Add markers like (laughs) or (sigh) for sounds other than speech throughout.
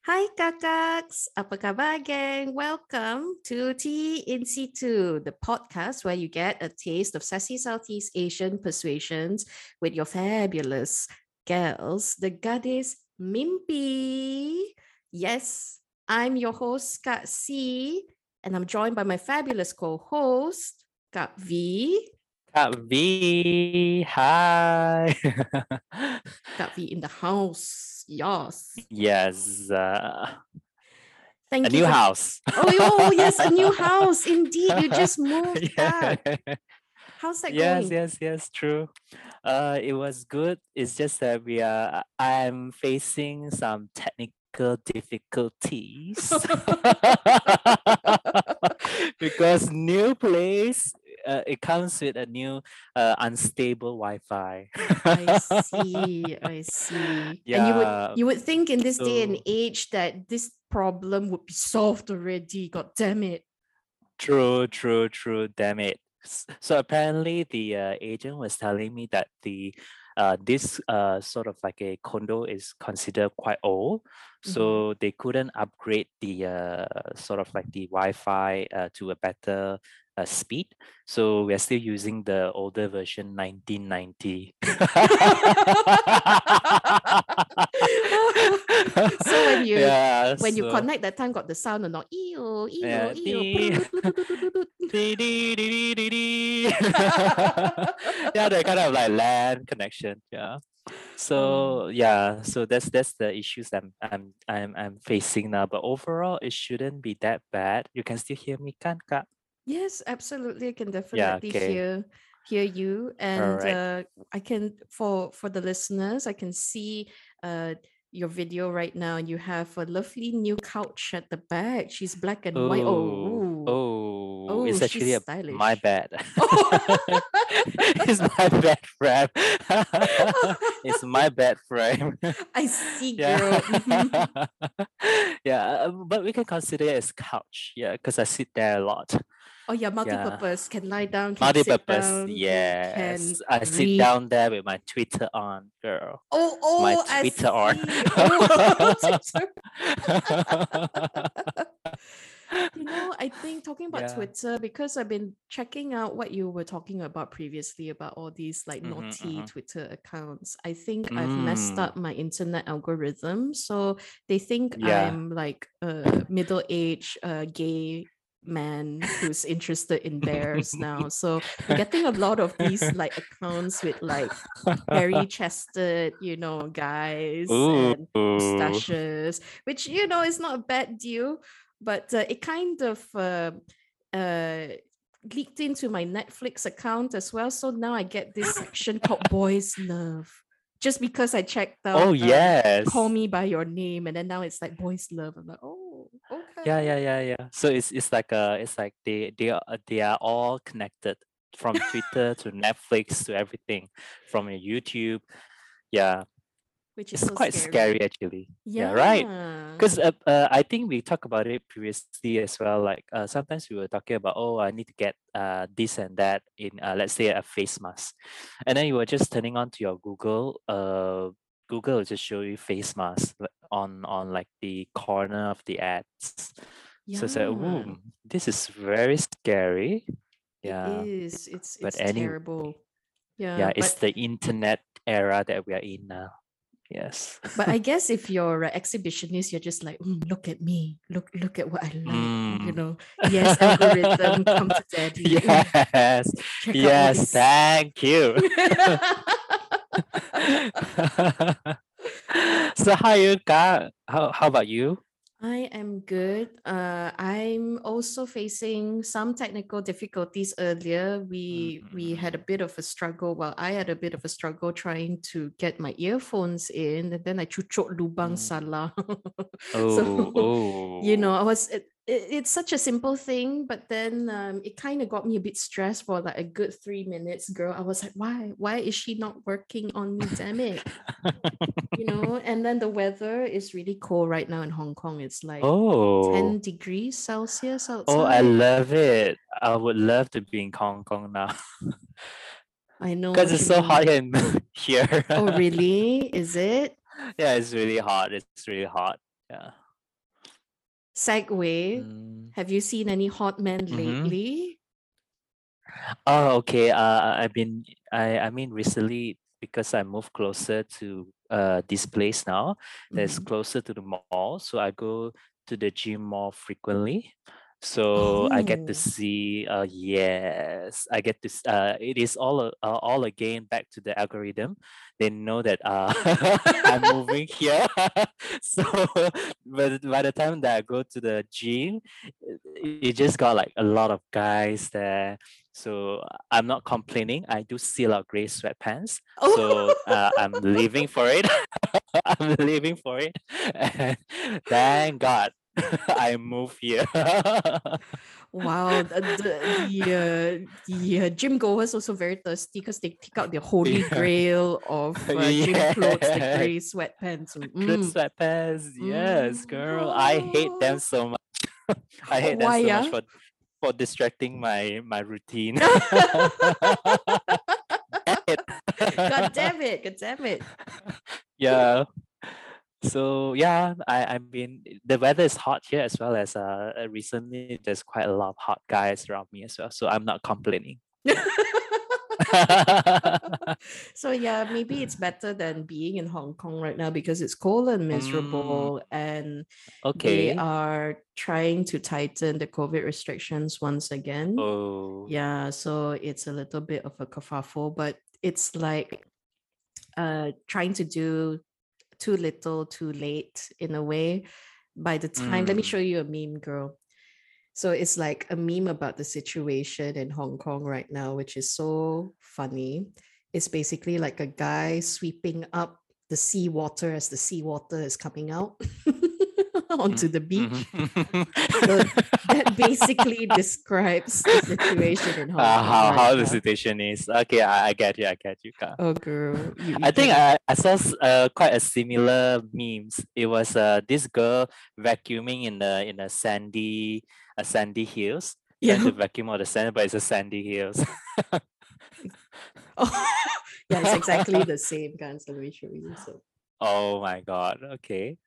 Hai kakaks, apa khabar gang? Welcome to Tea in Situ, the podcast where you get a taste of sassy Southeast Asian persuasions with your fabulous girls, the goddess Mimpi. Yes, I'm your host, Kak C, and I'm joined by my fabulous co-host, Kak V. Kak V, hi. (laughs) Kak V in the house. Yes. yes, uh, Thank you a you new for- house. (laughs) Oh, oh, yes, a new house. Indeed, you just (laughs) moved yeah. back. How's that Yes, going? yes, yes, yes, true. Uh, it was good. It's just that we are. I'm facing some technical difficulties (laughs) because new place. Uh, it comes with a new uh, unstable Wi-Fi. I see, (laughs) I see. And you would you would think in this day and age that this problem would be solved already. God damn it. True, true, true. Damn it. So apparently, the uh, agent was telling me that the uh, this uh, sort of like a condo is considered quite old, Mhm. so they couldn't upgrade the uh, sort of like the Wi-Fi uh, to a better uh, speed. So we're still using the older version, 1990. (laughs) So when (laughs) you- yeah, When you connect that time got the sound or not? Ew, ew, Yeah, dee. yeah, they're kind of like LAN connection. Yeah. So yeah, so that's that's the issues that I'm I'm I'm I'm facing now. But overall, it shouldn't be that bad. You can still hear me, kan kak? Yes, absolutely. I can definitely okay. hear hear you, and Alright. uh, I can for for the listeners, I can see uh your video right now, and you have a lovely new couch at the back. She's black and white. Oh, ooh. oh, Oh, it's she's actually a, my stylish. bad. (laughs) (laughs) it's my bed frame. (laughs) it's my bed frame. I see, girl. yeah Mhm. yeah uh, but we can consider it as couch yeah because i sit there a lot Oh yeah, multi-purpose. Can lie down, can sit multi-purpose down, can yes i sit down there with my twitter on girl Oh, oh, my Twitter on. Oh, (laughs) (laughs) You know, I think talking about Yeah. Twitter because I've been checking out what you were talking about previously about all these like Mhm, naughty mhm. Twitter accounts. I think I've messed Mm. up my internet algorithm, so they think Yeah. I'm like a middle-aged uh, gay man who's interested in bears (laughs) now. So I'm getting a lot of these like accounts with like hairy chested, you know, guys and mustaches, which you know is not a bad deal, but uh, it kind of uh, uh, leaked into my Netflix account as well. So now I get this section called Boys Love, just because I checked out. oh yes Call me by your name, and then now it's like Boys Love. I'm like, oh, okay. yeah yeah yeah yeah so it's it's like uh it's like they they are they are all connected from twitter to netflix to everything from your youtube yeah Which is so quite scary, actually yeah right because uh, uh, I think we talked about it previously as well. Like uh, sometimes we were talking about, oh, I need to get uh, this and that in, uh, let's say, a face mask, and then you were just turning on to your Google. Uh, Google will just show you face mask like, on on like the corner of the ads. So it's like, ooh, this is very scary. Yeah, It is. It's but it's any- terrible. Yeah. yeah, but, it's the internet era that we are in now. Yes. but I (laughs) guess if you're an exhibitionist, you're just like, "Mm, look at me, look look at what I like. You Mm. know, yes, algorithm, (laughs) come to daddy. Yes. check out all Yes. Thank you. (laughs) (laughs) so how you got? How how about you? I am good. Uh, I'm also facing some technical difficulties earlier. We we had a bit of a struggle. Well, I had a bit of a struggle trying to get my earphones in, and then I cucuk lubang Mm. salah. Oh, (laughs) so, oh. you know, I was it, it, it's such a simple thing, but then um, it kind of got me a bit stressed for like a good three minutes, girl. I was like, why? Why is she not working on me? Damn it. (laughs) You know, and then the weather is really cold right now in Hong Kong. It's like oh. 10 degrees Celsius outside. Oh, I love it. I would love to be in Hong Kong now I know. because it's so hot in (laughs) here. Oh, really? Is it? (laughs) yeah, it's really hot. It's really hot. Yeah. Segue. Mm, Have you seen any hot men mhm. lately? Oh, okay. Uh, I've been. I. I mean, recently because I moved closer to uh this place now. That's Mhm. closer to the mall, so I go to the gym more frequently. So I get to Oh. see. Uh, yes, I get to. Uh, it is all. Uh, all again back to the algorithm. They know that uh (laughs) I'm moving here. (laughs) so, (laughs) but by the time that I go to the gym, it just got like a lot of guys there so I'm not complaining. I do see a lot of gray sweatpants. Oh. So uh, I'm living for it. I'm living for it. And thank God (laughs) I move here. Wow, the the the, uh, the uh, gym goers also very thirsty because they pick out the holy Yeah. grail of uh, gym (laughs) clothes, the gray sweatpants. Good Mm. sweatpants. Yes, Mm. girl. I hate them so much. (laughs) I hate them so ah? much for for distracting my my routine. Damn it. God damn it! God damn it! yeah so yeah i i mean the weather is hot here as well as uh uh, recently there's quite a lot of hot guys around me as well so i'm not complaining. (laughs) So yeah, maybe it's better than being in Hong Kong right now because it's cold and Mm, miserable, and they okay. are trying to tighten the COVID restrictions once again. oh. Yeah, so it's a little bit of a kerfuffle, but it's like uh trying to do too little, too late in a way. By the time, let me Mm. show you a meme, girl. So it's like a meme about the situation in Hong Kong right now, which is so funny. It's basically like a guy sweeping up the seawater as the seawater is coming out (laughs) (laughs) onto the beach. Mhm. So (laughs) that basically describes the situation in Hong Uh, how how the situation is okay I, I get you i get you Ka. Oh, girl. You, I think I, I saw uh, quite a similar memes. It was uh, this girl vacuuming in the in a sandy a sandy hills, trying yeah. to vacuum all the sand, but it's a sandy hills. Oh, (laughs) yeah, it's exactly the same guns. Let me show you. So. oh my god! Okay.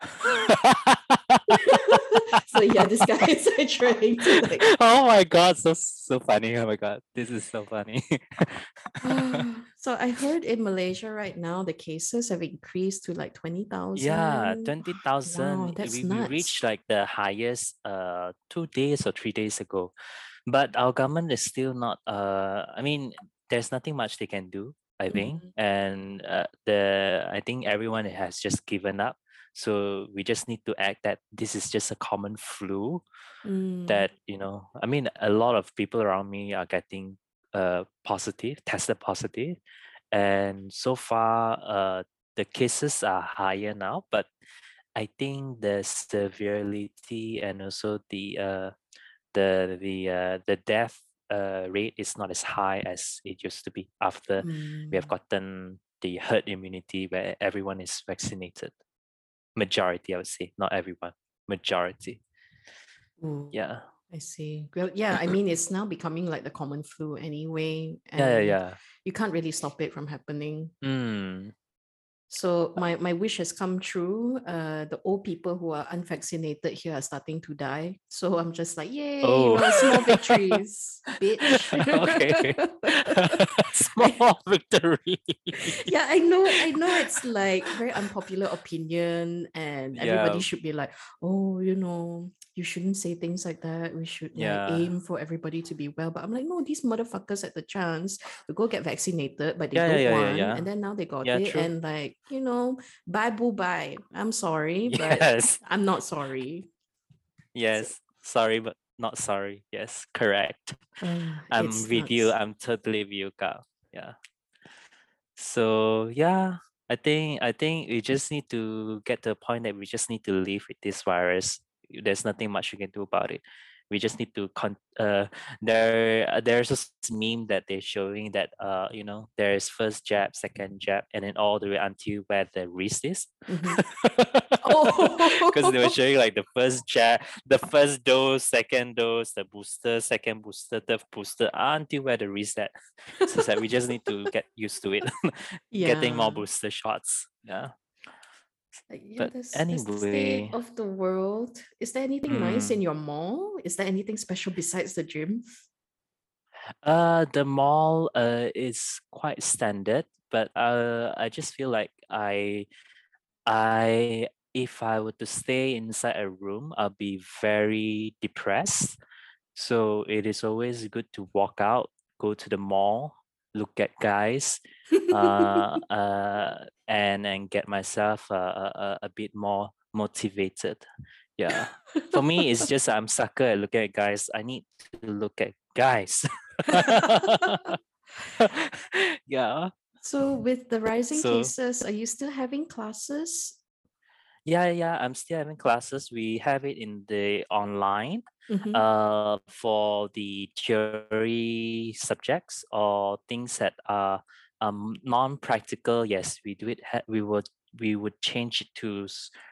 (laughs) so yeah, this guy is like trying to like. (laughs) oh my god! So so funny! Oh my god! This is so funny. (sighs) (laughs) so I heard in Malaysia right now the cases have increased to like twenty thousand. yeah, twenty thousand. Wow, that's we, nuts. we reached like the highest uh two days or three days ago, but our government is still not. Uh, I mean, there's nothing much they can do. I think, Mhm. and uh, the I think everyone has just given up. So we just need to act that this is just a common flu. Mm, That you know, I mean, a lot of people around me are getting uh positive, tested positive, and so far, uh, the cases are higher now. But I think the severity and also the uh the the uh the death uh rate is not as high as it used to be after we have mm. gotten the herd immunity where everyone is vaccinated. Majority, I would say, not everyone. Majority. Ooh, Yeah. I see. Well, yeah, I mean, it's now becoming like the common flu anyway, Yeah, yeah, yeah. you can't really stop it from happening. Mm. So my my wish has come true. Uh, the old people who are unvaccinated here are starting to die. So I'm just like, yay, Oh. you know, small (laughs) victories, bitch. okay. (laughs) Small (laughs) victory. yeah, I know, I know it's like very unpopular opinion, and everybody Yeah. should be like, oh, you know, you shouldn't say things like that. We should like aim for everybody to be well. But I'm like, no, these motherfuckers had the chance to go get vaccinated, but they Yeah, yeah, don't yeah, yeah, want, yeah. and then now they got Yeah, it, true. and like, you know, bye boo bye. I'm sorry, (laughs) but Yes. (laughs) I'm not sorry. Yes. Sorry, but not sorry. Yes, correct. Uh, (laughs) I'm with you. I'm totally with you, Kyle. Yeah. So yeah, I think I think we just need to get to a point that we just need to live with this virus. There's nothing much we can do about it. We just need to con. Uh, (laughs) there uh, there's a s- meme that they're showing that uh you know there's first jab, second jab, and then all the way until where the wrist is. (laughs) Mhm. Oh. Because they were showing like the first jab, the first dose, second dose, the booster, second booster, third booster, until where the wrist at. So it's like we just need to (laughs) get used to it. Getting more booster shots. Yeah. Like, But that's, that's the state anyway, of the world. Is there anything nice in mm, your mall? Is there anything special besides the gym? uh, the mall uh is quite standard, but uh, I just feel like I I if I were to stay inside a room, I'll be very depressed. So it is always good to walk out, go to the mall, look at guys, uh, (laughs) uh, and and get myself uh, a, a, a bit more motivated. Yeah, for me, it's just I'm sucker at looking at guys. I need to look at guys. (laughs) (laughs) yeah. So with the rising So cases, are you still having classes? Yeah, yeah, I'm still having classes. We have it in the online. Mm-hmm. Uh, for the theory subjects or things that are um non-practical, yes, we do it. ha- We would we would change it to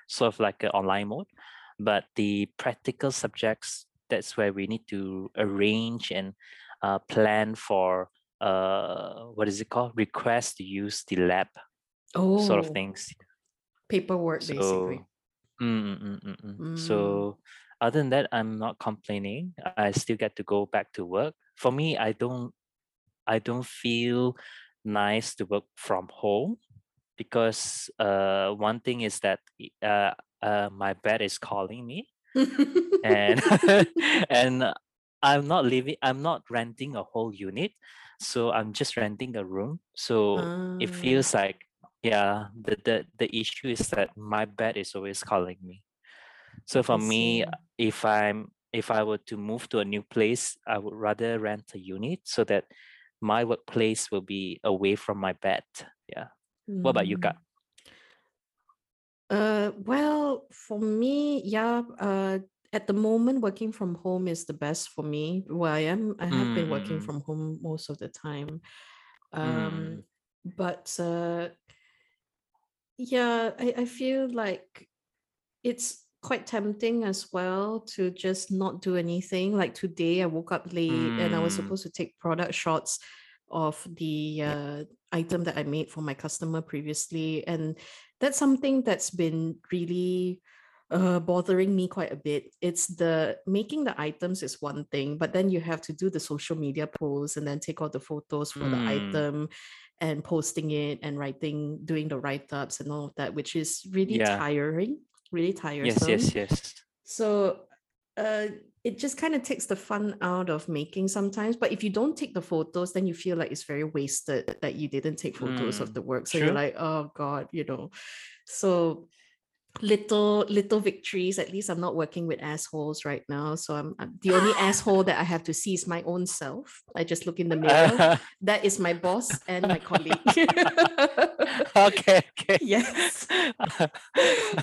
sort of like an online mode. But the practical subjects, that's where we need to arrange and uh, plan for uh what is it called? Request to use the lab sort of Oh, things. Paperwork basically. So Mm, mm, mm, mm, mm. Mm. So other than that, I'm not complaining. I still get to go back to work. For me, I don't I don't feel nice to work from home because uh one thing is that uh, uh my bed is calling me (laughs) and (laughs) and I'm not living I'm not renting a whole unit. So I'm just renting a room. So it Ah, feels like yeah, the, the the issue is that my bed is always calling me. So for me, if I'm if I were to move to a new place, I would rather rent a unit so that my workplace will be away from my bed. Yeah. What about you, Mm. Kat? Uh, well, for me, yeah, uh, at the moment, working from home is the best for me. where I am, I have been working Mm, from home most of the time. mm, Um, mm, but uh, yeah, I, I feel like it's quite tempting as well to just not do anything. Like today, I woke up late and I was mm, supposed to take product shots of the uh, item that I made for my customer previously. And that's something that's been really uh, bothering me quite a bit. It's the making the items is one thing, but then you have to do the social media posts and then take all the photos for the mm. item and posting it and writing, doing the write ups and all of that, which is really Yeah. tiring really tiresome. yes, yes. Yes. So uh, it just kind of takes the fun out of making sometimes. But if you don't take the photos, then you feel like it's very wasted that you didn't take photos of Mm. the work. So you're like, oh God, you know. So little little victories at least i'm not working with assholes right now so I'm, I'm the only (laughs) asshole that i have to see is my own self i just look in the mirror (laughs) that is my boss and my colleague (laughs) okay, okay. yes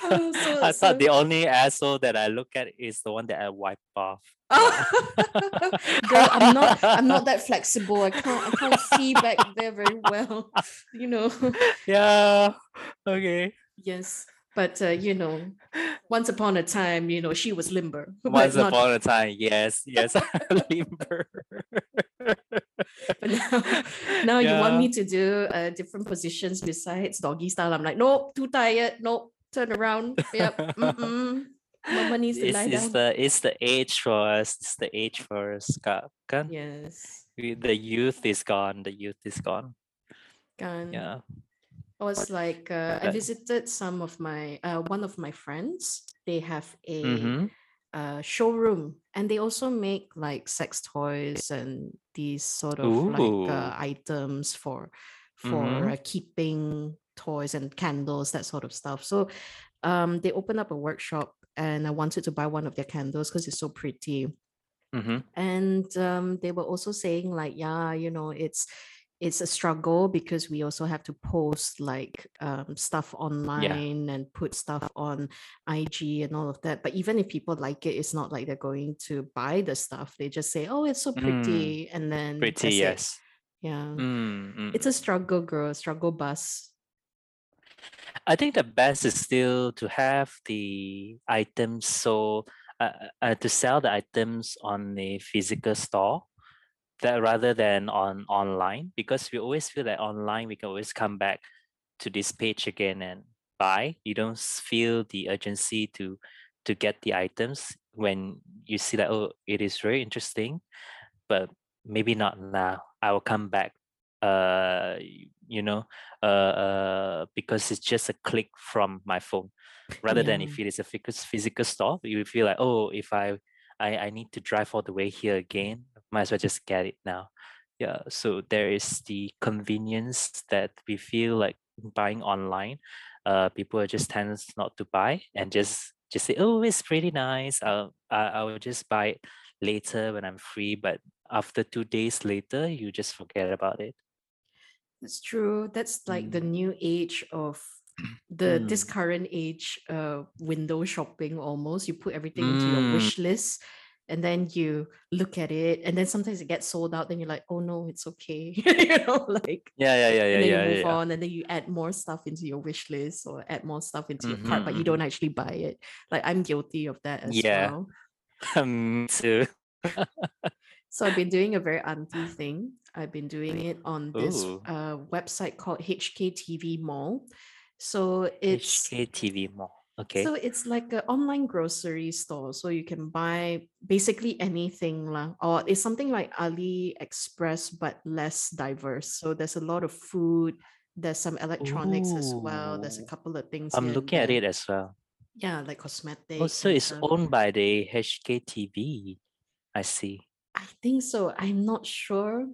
Oh, so I thought so the only asshole that I look at is the one that I wipe off. Girl i'm not i'm not that flexible i can't i can't see back there very well you know yeah. Okay. yes but uh, you know once upon a time you know she was limber (laughs) Once not upon a time, yes, yes, (laughs) limber. but now now you want me to do uh, different positions besides doggy style i'm like nope too tired nope turn around yep mm-mm. mama needs to it's, lie it's down the it's the age for us. It's the age for us. Ka- Kan? yes The youth is gone. The youth is gone. gone Yeah. I was like, uh, I visited some of my, uh, one of my friends. They have a mm-hmm. uh, showroom and they also make like sex toys and these sort of like uh, items for for Mm-hmm. uh, keeping toys and candles, that sort of stuff. So um, they opened up a workshop and I wanted to buy one of their candles because it's so pretty Mm-hmm. and um, they were also saying like yeah you know it's it's a struggle because we also have to post like um, stuff Yeah. online and put stuff on ig and all of that but even if people like it it's not like they're going to buy the stuff they just say oh it's so Mm. pretty and then Pretty, that's it yes. yeah Mm, mm. it's a struggle girl struggle bus I think the best is still to have the items so uh, uh, to sell the items on a physical store that rather than on online because we always feel that online we can always come back to this page again and buy. You don't feel the urgency to to get the items when you see that oh it is very interesting, but maybe not now. I will come back. Uh, you know, uh, uh, because it's just a click from my phone, rather than if it is a physical physical store, you feel like oh if I I, I need to drive all the way here again, might as well just get it now. Yeah, so there is the convenience that we feel like buying online. Uh, people are just tends not to buy and just just say, oh, it's pretty nice. I'll I, I will just buy it later when I'm free. But after two days later, you just forget about it. That's true. That's like the Mm. new age of (clears throat) the this Mm. current age uh window shopping almost. You put everything into your Mm. wish list and then you look at it and then sometimes it gets sold out then you're like oh no it's okay (laughs) you know like Yeah, yeah, yeah, yeah, and then yeah, you move yeah. yeah. on and then you add more stuff into your wish list or add more stuff into your cart but you mhm. don't actually buy it like i'm guilty of that as Yeah. well (laughs) Me too. so i've been doing a very auntie thing i've been doing it on this uh, website called hktv mall so it's HKTV Mall. Okay. so it's like an online grocery store. So you can buy basically anything. Or it's something like AliExpress but less diverse. So there's a lot of food, there's some electronics as well. There's a couple of things I'm looking at it as well. Yeah, like cosmetics. Oh, so it's stuff. owned by the HKTV. I see. I think so. I'm not sure.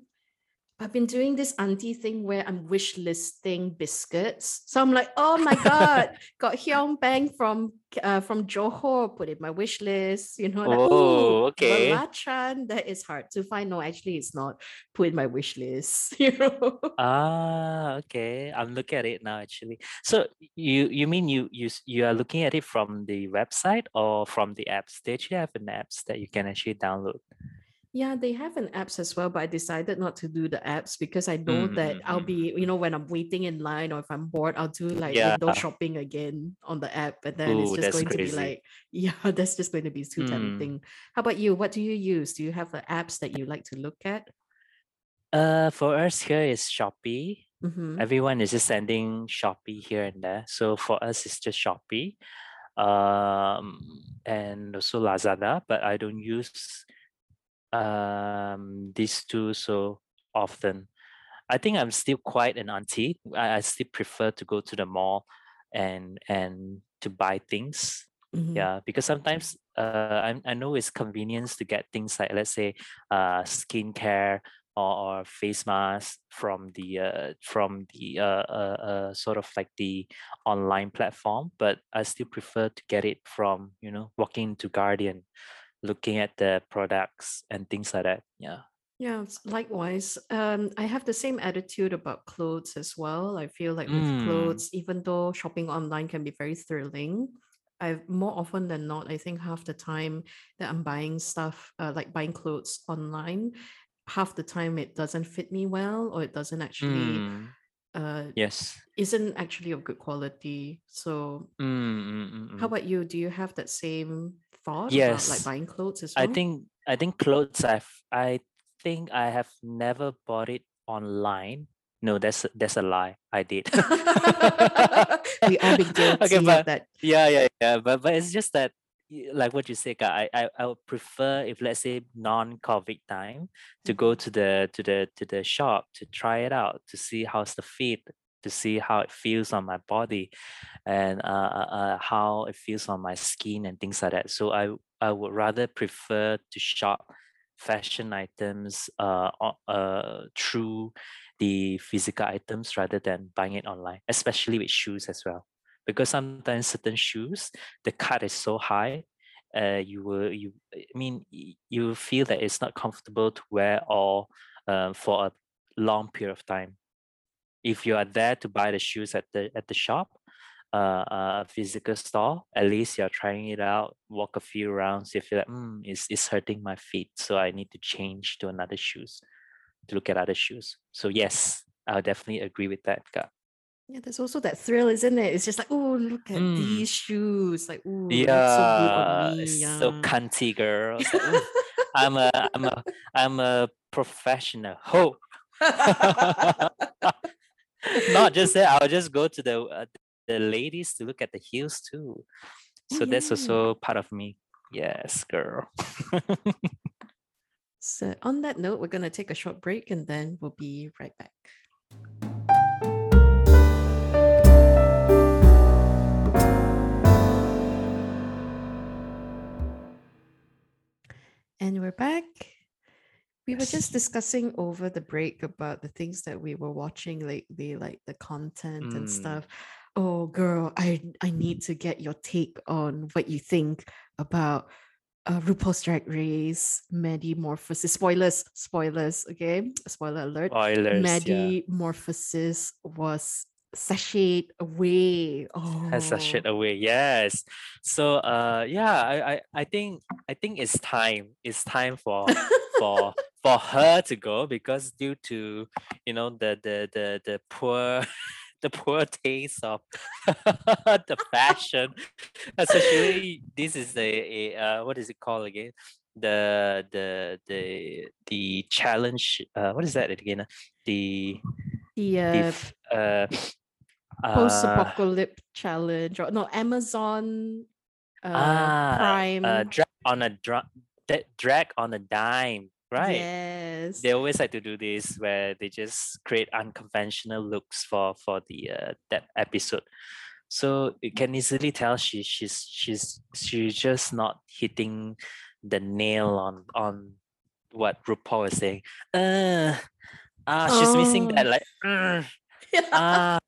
I've been doing this auntie thing where I'm wish listing biscuits. So I'm like, oh my god, (laughs) got Hyung Bang from uh, from Johor, put in my wish list. You know, like, Oh, okay. Belacan, that is hard to find. No, actually, it's not. Put in my wish list. (laughs) You know. Ah, okay. I'm looking at it now actually. So you you mean you you you are looking at it from the website or from the apps? They actually have an apps that you can actually download. Yeah, they have an apps as well, but I decided not to do the apps because I know Mm, that mm, I'll mm. be, you know, when I'm waiting in line or if I'm bored, I'll do like Yeah. window shopping again on the app. And then it's just going to be like, (laughs) yeah, that's just going to be too Mm. tempting. How about you? What do you use? Do you have the apps that you like to look at? Uh, for us here is Shopee. Mm-hmm. Everyone is just sending Shopee here and there. So for us, it's just Shopee, um, and also Lazada. But I don't use um these two so often. I think I'm still quite an auntie. I, I still prefer to go to the mall and and to buy things. Mm-hmm. Yeah, because sometimes uh I I know it's convenience to get things like let's say uh skincare or, or face mask from the uh from the uh, uh uh sort of like the online platform, but I still prefer to get it from you know walking to Guardian, looking at the products and things like that. Yeah. Yeah, likewise. Um, I have the same attitude about clothes as well. I feel like with Mm. clothes, even though shopping online can be very thrilling, I've more often than not, I think half the time that I'm buying stuff, uh, like buying clothes online, half the time it doesn't fit me well or it doesn't actually Mm. uh Yes. isn't actually of good quality. So Mm, mm, how about you? Do you have that same thought about like buying clothes as I think I think clothes I've I think I have never bought it online. No, that's that's a lie. I did. (laughs) we all been (laughs) guilty okay, of that. yeah, yeah, yeah. But but it's just that like what you say, I, I I would prefer if let's say non-COVID time to go Mhm. to the to the to the shop to try it out to see how's the fit to see how it feels on my body and uh, uh, uh, how it feels on my skin and things like that. So I I would rather prefer to shop fashion items uh, uh through the physical items rather than buying it online, especially with shoes as well. Because sometimes certain shoes, the cut is so high, uh, you will you I mean you feel that it's not comfortable to wear or uh, for a long period of time. If you are there to buy the shoes at the at the shop, uh, uh, physical store, at least you're trying it out, walk a few rounds. You feel like, mm, it's, it's hurting my feet, so I need to change to another shoes, to look at other shoes. So yes, I'll definitely agree with that. Yeah, there's also that thrill, isn't it? It's just like, oh, look at Mm. these shoes. Like, oh, looks so good on Yeah, me. so cunty, girl. Like, "Oof, (laughs) I'm a, I'm a, I'm a professional. Ho! (laughs) (laughs) (laughs) Not just that. I'll just go to the uh, the ladies to look at the heels too. Oh, So that's also part of me. Yes, girl. (laughs) So on that note, we're gonna take a short break and then we'll be right back. And we're back. We were just discussing over the break about the things that we were watching lately, like the content and Mm. stuff. Oh, girl, I I need to get your take on what you think about uh, RuPaul's Drag Race Maddy Morphosis. Spoilers, spoilers. Okay, spoiler alert. Spoilers. yeah. Maddy Morphosis was sashayed away. Oh, has a shit away yes so uh yeah I, I i think i think it's time it's time for for for her to go because due to you know the the the the poor (laughs) the poor taste of (laughs) the fashion especially this is a, a uh, what is it called again? The the the the challenge uh what is that again? Uh, the the the uh, f- uh uh, challenge or no Amazon uh, ah, Prime. uh, drag on a dra- drag on a dime, right? Yes. They always like to do this where they just create unconventional looks for for the uh, that episode. So you can easily tell she she's she's she's just not hitting the nail on on what RuPaul is saying. Uh, ah, she's missing that Oh. like "Mm, ah.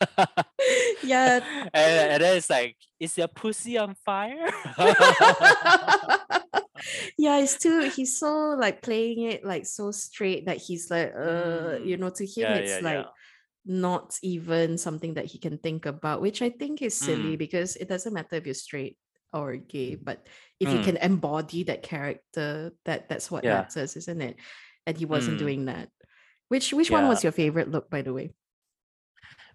(laughs) yeah. (laughs) and, and then it's like, is your pussy on fire? (laughs) yeah, it's too he's so like playing it like so straight that he's like uh you Mm. know to him Yeah, it's yeah, like yeah. not even something that he can think about, which I think is silly Mm. because it doesn't matter if you're straight or gay, but if you Mm. can embody that character, that that's what matters, isn't it? And he wasn't Mm. doing that. Which which one was your favorite look, by the way?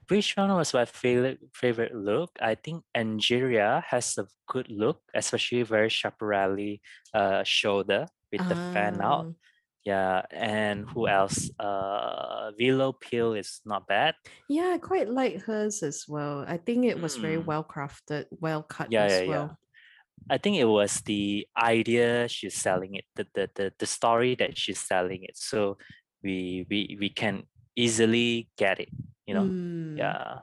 Which one was my favorite favorite look? I think Angeria has a good look, especially very chaparral uh shoulder with the fan out. Ah, Yeah, and who else? Uh Willow Pill is not bad. Yeah, I quite like hers as well. I think it was very Mm. well crafted, well cut Yeah, as yeah, yeah. well. I think it was the idea she's selling it, the the the, the story that she's selling it. So we we we can easily get it, you know. Mm. Yeah.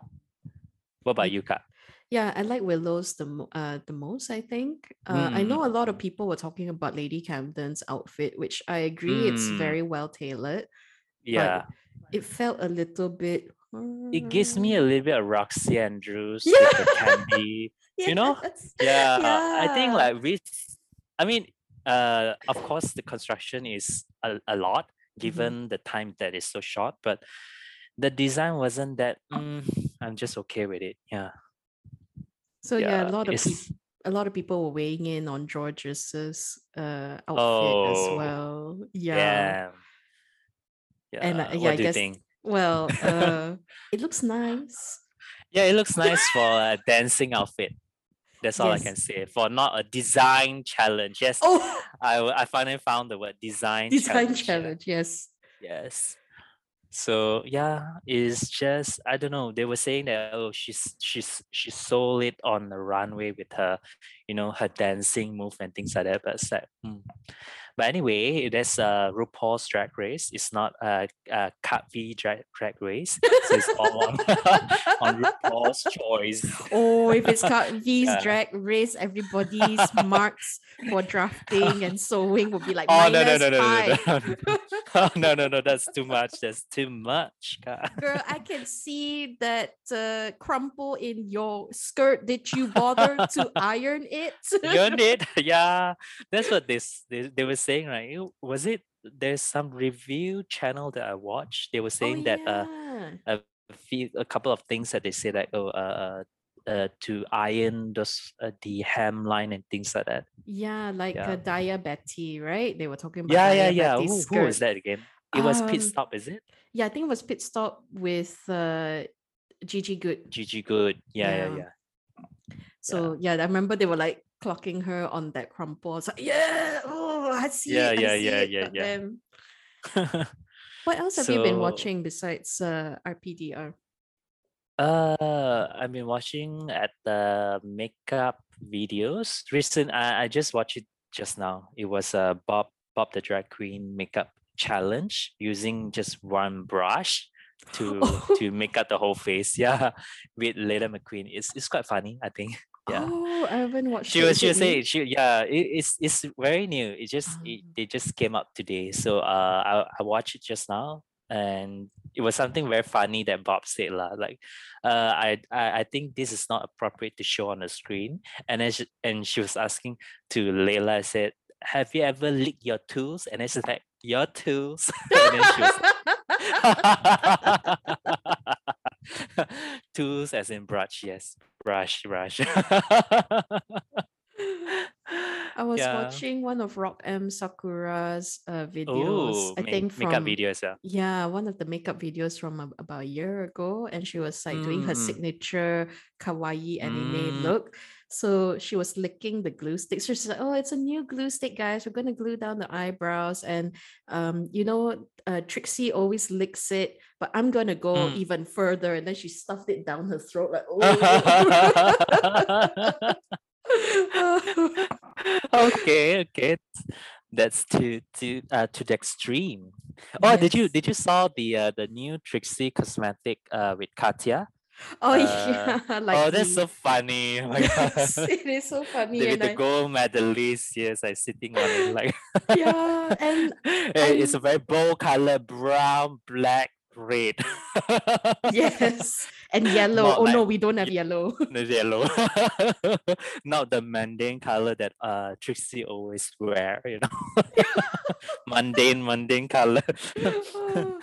What about you, Kat? Yeah, I like Willow's the uh the most, I think. Uh, I know a lot of Mm, people were talking about Lady Camden's outfit, which I agree it's mm, very well tailored, but yeah. it felt a little bit It gives me a uh, little bit of Roxxxy Andrews (laughs) with the yeah, candy, you know? yes, Yeah, I think like with, I mean, uh, of course the construction is a, a lot Mhm. given the time that is so short, but the design wasn't that. Mm, I'm just okay with it. Yeah, So yeah, a lot of people a lot of people were weighing in on Jorgeous' uh outfit as oh well. Yeah. damn. And uh, Yeah, yeah, what I do you guess think? well, (laughs) uh it looks nice. Yeah, it looks nice for a dancing outfit. That's all I can say. For not a design challenge. Yes, Oh, I, I finally found the word design design challenge. Challenge, yes. Yes. So yeah, it's just I don't know. They were saying that oh she's she's she sold it on the runway with her, you know, her dancing move and things like that. But it's like, hmm. But anyway, that's uh RuPaul's Drag Race. It's not a uh, Kak V drag drag race. So it's all on (laughs) on RuPaul's choice. Oh, if it's cut (laughs) V's Yeah. drag race, everybody's marks for drafting and sewing will be like Oh no no no no no no no (laughs) (laughs) oh, no no no that's too much. That's too much. Girl, I can (laughs) see that uh, crumple in your skirt. Did you bother to (laughs) iron it? You did, yeah. That's what they, s- they they were saying, right? Was it there's some review channel that I watched? They were oh saying that uh a few a couple of things that they say like oh uh uh to iron those uh, the hemline and things like that. Yeah, like Yeah. Daya Betty, right? They were talking about Yeah, yeah, yeah. Who, who was that again? It was Pit Um, Stop, is it? yeah, I think it was pit stop with uh Gigi Goode. Gigi Goode. Yeah, yeah, Yeah. yeah. So yeah, I remember they were like clocking her on that crumple. I like, yeah, oh, I see Yeah, it, yeah, see yeah, it. yeah, yeah. (laughs) what else have you been watching besides uh, RPDR? Uh, I've been watching at the makeup videos. Recent, I, I just watched it just now. It was a Bob Bob the drag queen makeup challenge using just one brush to (laughs) to make up the whole face. Yeah, (laughs) with Laila McQueen. It's it's quite funny. I think. (laughs) Yeah. Oh, I haven't watched She was she was saying she yeah it, it's it's very new. It just it, Ah. they just came up today. So uh I I watched it just now and it was something very funny that Bob said lah. Like uh I, I I think this is not appropriate to show on the screen. And then she, and she was asking to Laila I said, Have you ever licked your tools? And then she's like, Your tools. (laughs) and then she was (laughs) tools as in brush, yes. Brush, brush. (laughs) (laughs) I was Yeah. watching one of Rock M Sakura's uh, videos. Oh, I think from makeup videos, yeah. yeah, one of the makeup videos from a- about a year ago, and she was like doing her Mm. signature kawaii anime Mm. look. So she was licking the glue stick. So she's like, "Oh, it's a new glue stick, guys. We're gonna glue down the eyebrows." And um, you know, uh, Trixie always licks it, but I'm gonna go Mm. even further. And then she stuffed it down her throat, like, (laughs) oh. (laughs) okay, okay. That's to to uh to the extreme. Oh, did you did you saw the uh the new Trixie cosmetic uh with Katya? Oh Uh, yeah, (laughs) like oh, that's the- so funny. Oh (laughs) yes, it is so funny, The, with and the I, gold medalist, yes, I sitting on it like yeah, and (laughs) Eh, it's a very bold color, brown, black, red. yes, (laughs) and yellow. Not oh no, we don't have yellow. (laughs) yellow. (laughs) Not the mundane color that uh Trixie always wear, you know. mundane, mundane color. Oh,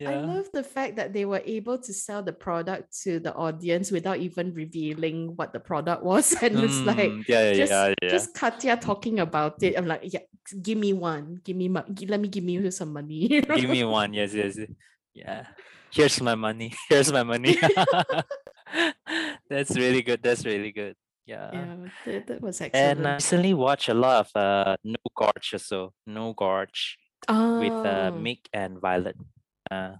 I love the fact that they were able to sell the product to the audience without even revealing what the product was, and it's like Mm, yeah, yeah, just yeah, yeah. just Katya talking about it. I'm like, yeah, give me one, give me, gi- let me give you some money. Give me one. Yes, yes. Yeah. (laughs) Here's my money. (laughs) Here's my money. (laughs) That's really good. That's really good. Yeah. yeah, that, that was excellent And. I recently watched a lot of uh No Gorge also. No Gorge with uh Oh. Mick and Violet. Uh,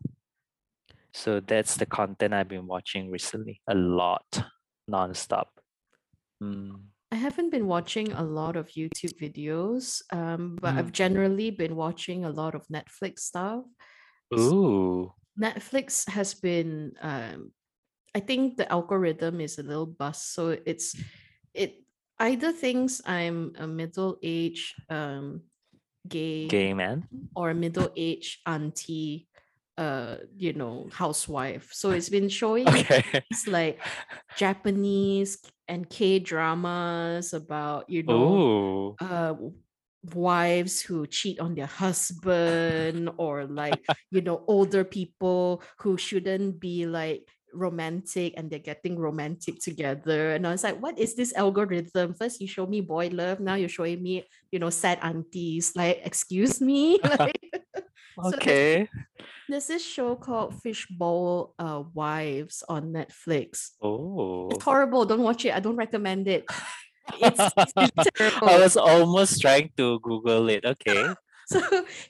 so that's the content I've been watching recently. A lot. Non-stop. Mm. I haven't been watching a lot of YouTube videos, um, but I've Mm. generally been watching a lot of Netflix stuff. Ooh. Netflix has been, um, I think the algorithm is a little bust, so it's it either thinks I'm a middle-aged um, gay Gay man. or a middle-aged auntie, uh, you know, housewife. So it's been (laughs) showing Okay. it's like Japanese and K dramas about you know Ooh. uh wives who cheat on their (laughs) husband or like you know older people who shouldn't be like romantic and they're getting romantic together. And i was like what is this algorithm? First you show me boy love now you're showing me you know sad aunties. Like excuse me? (laughs) Like so there's- Okay. there's this show called fishbowl uh wives on netflix. Oh. it's horrible don't watch it i don't recommend it it's, (laughs) (laughs) it's I was almost trying to Google it. Okay. (laughs) So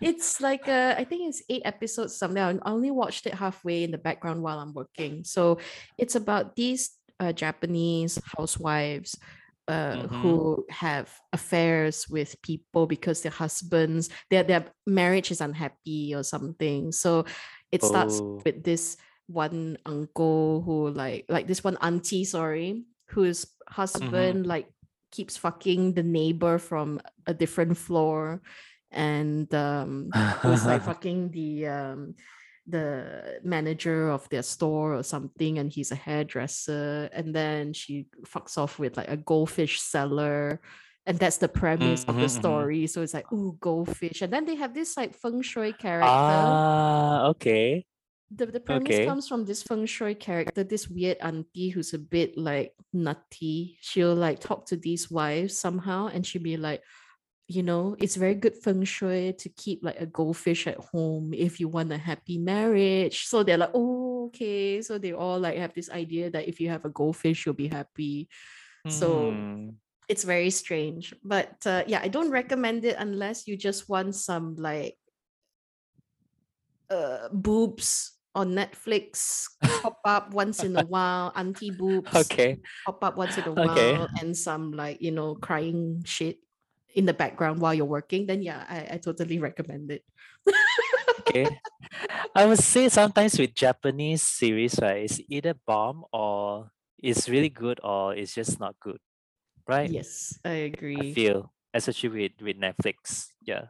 it's like uh, I think it's eight episodes something. I only watched it halfway in the background while I'm working. So it's about these uh, Japanese housewives uh, Mhm. who have affairs with people because their husbands their their marriage is unhappy or something. So it starts Oh. with this one uncle who like like this one auntie sorry whose husband like keeps fucking the neighbor from a different floor. And um was like (laughs) fucking the um the manager of their store or something and he's a hairdresser. And then she fucks off with like a goldfish seller. And that's the premise of Mhm, the mhm. story. So it's like oh goldfish. And then they have this like feng shui character. Ah, okay. The, the premise Okay. comes from this feng shui character, this weird auntie who's a bit like nutty. She'll like talk to these wives somehow, and she'll be like, you know, it's very good feng shui to keep like a goldfish at home if you want a happy marriage. So they're like, oh, okay. So they all like have this idea that if you have a goldfish, you'll be happy. So Hmm. it's very strange. But uh, yeah, I don't recommend it unless you just want some like uh boobs on Netflix pop up once in a while, auntie (laughs) boobs Okay. pop up once in a Okay. while, and some like you know crying shit in the background while you're working, then yeah, I, I totally recommend it. Okay. I would say sometimes with Japanese series, right, it's either bomb or it's really good or it's just not good. Right? Yes, I I agree. feel, especially with, with Netflix. Yeah.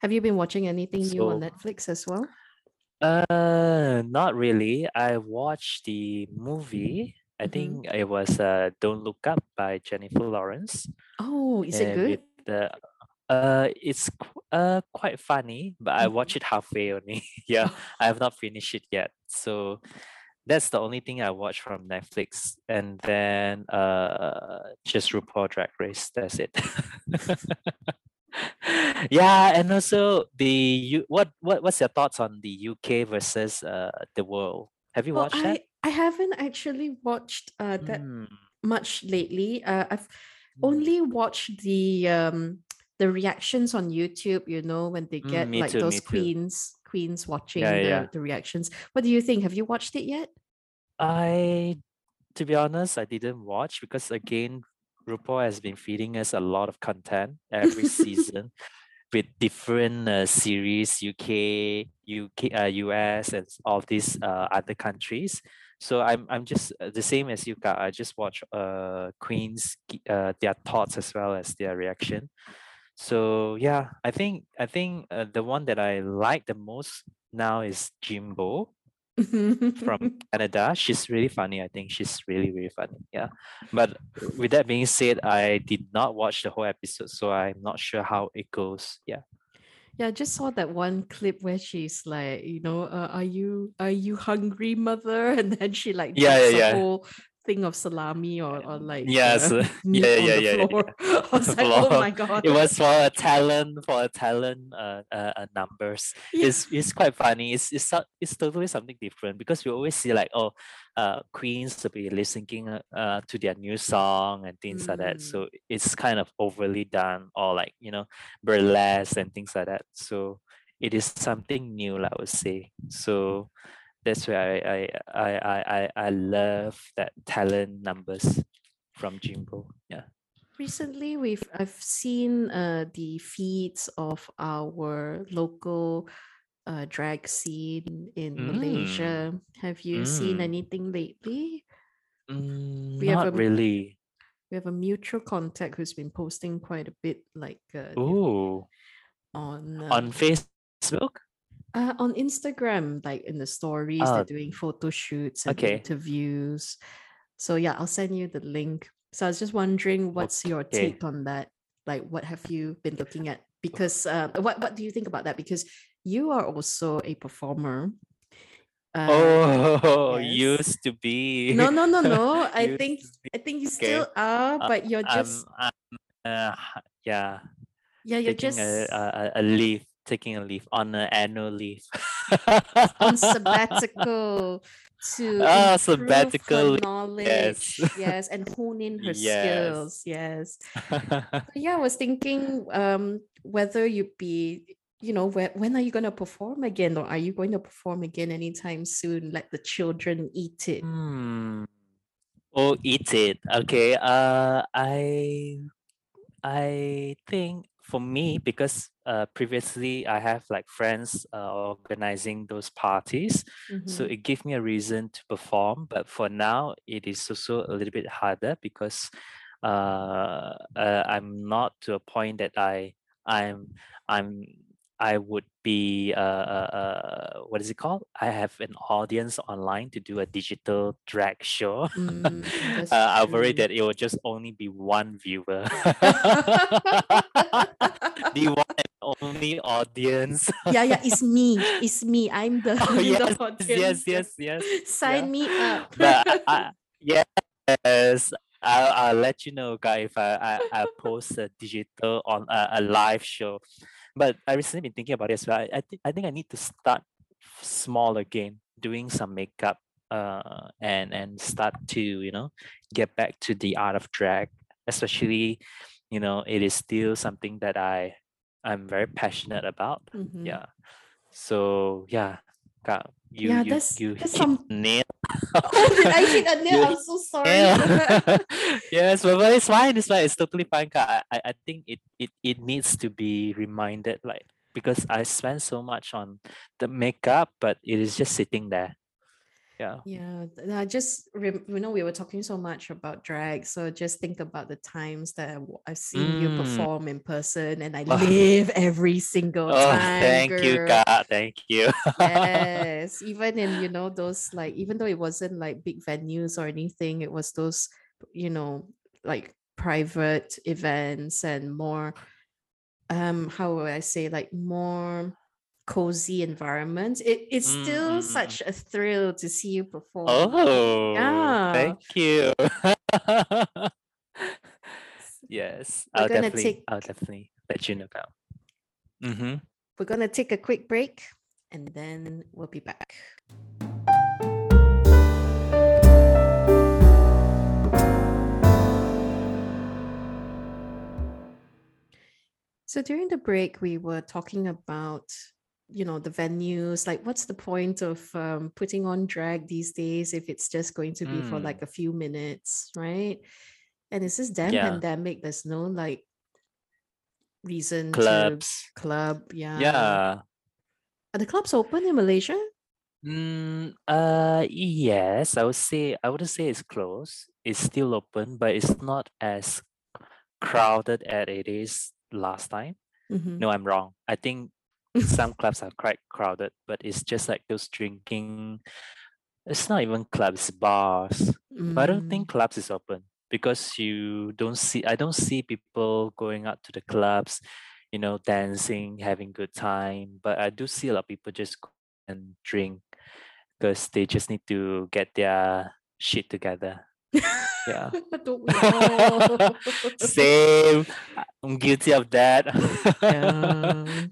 Have you been watching anything new on Netflix as well? Uh not really. I watched the movie. I Mhm. think it was uh Don't Look Up by Jennifer Lawrence. Oh, is it And good? with the uh it's qu- uh quite funny, but I Mhm. watched it halfway only. (laughs) yeah. (laughs) I have not finished it yet. So that's the only thing I watched from Netflix. And then uh just RuPaul Drag Race. That's it. (laughs) (laughs) yeah, and also the you what what what's your thoughts on the UK versus uh the world? Have you well, watched that? I I haven't actually watched uh that Mm, much lately. Uh, I've mm, only watched the um the reactions on YouTube, you know, when they mm, get me like too, those me too. queens queens watching yeah, the yeah. the reactions. What do you think? Have you watched it yet? I to be honest, I didn't watch because again, RuPaul has been feeding us a lot of content every season with different uh, series, UK, UK, uh, US, and all these uh, other countries. So I'm I'm just uh, the same as you. I just watch uh Queens, uh, their thoughts as well as their reaction. So yeah, I think I think uh, the one that I like the most now is Jimbo from Canada. She's really funny. I think she's really, really funny. Yeah. But with that being said, I did not watch the whole episode, so I'm not sure how it goes. Yeah. Yeah, I just saw that one clip where she's like, you know, uh, are you are you hungry, mother? (laughs) And then she like Yeah, yeah, yeah. whole thing of salami or, or like Yes. uh, (laughs) yeah, yeah, yeah, yeah. (laughs) I was (laughs) like, oh my god. It was for a talent for a talent uh, uh, uh numbers. Yeah. It's it's quite funny. It's it's it's totally something different because we always see like oh uh queens to be lip syncing uh, to their new song and things like that. Mm. So it's kind of overly done or like you know burlesque and things like that. So it is something new, I would say. So that's why I I I I I, I love that talent numbers from Jimbo. Yeah. Recently, we've I've seen uh the feeds of our local uh drag scene in Mm. Malaysia. Have you seen Mm. anything lately? Mm, We have not a really. we have a mutual contact who's been posting quite a bit, like uh, Ooh, on uh, on Facebook? Uh, on Instagram, like in the stories, Oh, they're doing photo shoots and okay. interviews. So yeah, I'll send you the link. So I was just wondering, what's your take on that? Like, what have you been looking at? Because uh, what what do you think about that? Because you are also a performer. Uh, Oh, (laughs) yes. used to be. No, no, no, no. (laughs) I think. I think you Okay. still are, Uh, but you're just uh, yeah, yeah, you're just a, a a- leave, taking a leave on an annual leave. on (laughs) sabbatical to Ah, improve sabbatical her knowledge, yes. (laughs) yes, and hone in her Yes. skills, yes. (laughs) So yeah, I was thinking um whether you'd be, you know, where, when are you going to perform again, or are you going to perform again anytime soon? Let the children eat it. Hmm. Oh, eat it. Okay. Uh, I I think for me because uh previously I have like friends uh, organizing those parties, so Mhm. it gave me a reason to perform. But for now, it is also a little bit harder because uh, uh I'm not to a point that I I'm I'm I would be uh, uh, uh what is it called? I have an audience online to do a digital drag show. Mm, (laughs) uh, I worry that it will just only be one viewer. the one and only audience. yeah, yeah, it's (laughs) me. It's me. I'm the, oh (laughs) the yes, audience. yes, yes, yes. Sign Yeah. me up. But I, I, yes, I'll, I'll let you know, guys, if I, I, I post a digital on a, a live show. But I recently been thinking about it as well. I, I think I think I need to start small again, doing some makeup, uh, and and start to you know get back to the art of drag, especially, you know, it is still something that I I'm very passionate about. Mhm. Yeah. So yeah, Kak, you Yeah, you that's- you that's hit some- nail. (laughs) oh, did I hit a (laughs) nail? I'm so sorry. (laughs) Yes, but, but it's fine. It's fine. It's totally fine. Kak. I, I I think it, it it needs to be reminded, like because I spend so much on the makeup, but it is just sitting there. Yeah. Yeah, I just you know we were talking so much about drag, so just think about the times that i've seen you Mm. perform in person, and I Oh. (laughs) live every single Oh, time. thank you, god Thank you. (laughs) Yes, even in you know those like even though it wasn't like big venues or anything, it was those you know like private events and more um how would I say like more cozy environment. It it's Mm, still such a thrill to see you perform. Oh, Yeah. thank you. yes, We're I'll gonna definitely, take- I'll definitely let you know about. Mm-hmm. We're gonna take a quick break and then we'll be back. So during the break, we were talking about, you know, the venues. Like, what's the point of um, putting on drag these days if it's just going to be for Mm. like a few minutes, right? And it's this damn Yeah. pandemic. There's no like reason Clubs. to club. Yeah. Yeah. Are the clubs open in Malaysia? Mm, uh, yes, I would say I wouldn't say it's closed. It's still open, but it's not as crowded as it is last time. Mhm. No, I'm wrong. I think some clubs are quite crowded, but it's just like those drinking. It's not even clubs, bars. But I don't Mm, think clubs is open because you don't see. I don't see people going out to the clubs, you know, dancing, having good time. But I do see a lot of people just go and drink because they just need to get their shit together. Yeah. (laughs) Don't we all? (laughs) Same. I'm guilty of that. (laughs) Yeah.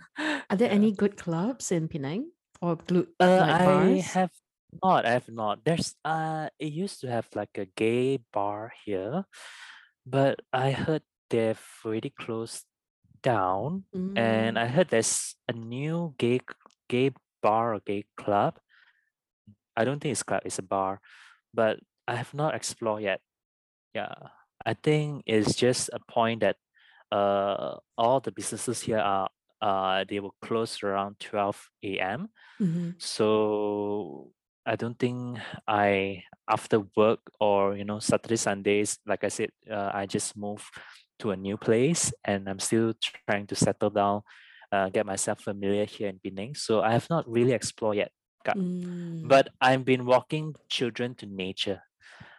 Are there Yeah. any good clubs in Penang or glu- Uh, like I bars? have not. I have not. There's uh, it used to have like a gay bar here, but I heard they've already closed down, and Mm, I heard there's a new gay gay bar or gay club. I don't think it's club. It's a bar, but I have not explored yet. Yeah, I think it's just a point that uh all the businesses here are uh they will close around 12 a.m. mhm. So I don't think I after work or you know Saturday Sundays, like I said, uh, I just moved to a new place and I'm still trying to settle down, uh, get myself familiar here in Penang. So I have not really explored yet. Mm. But I've been walking children to nature.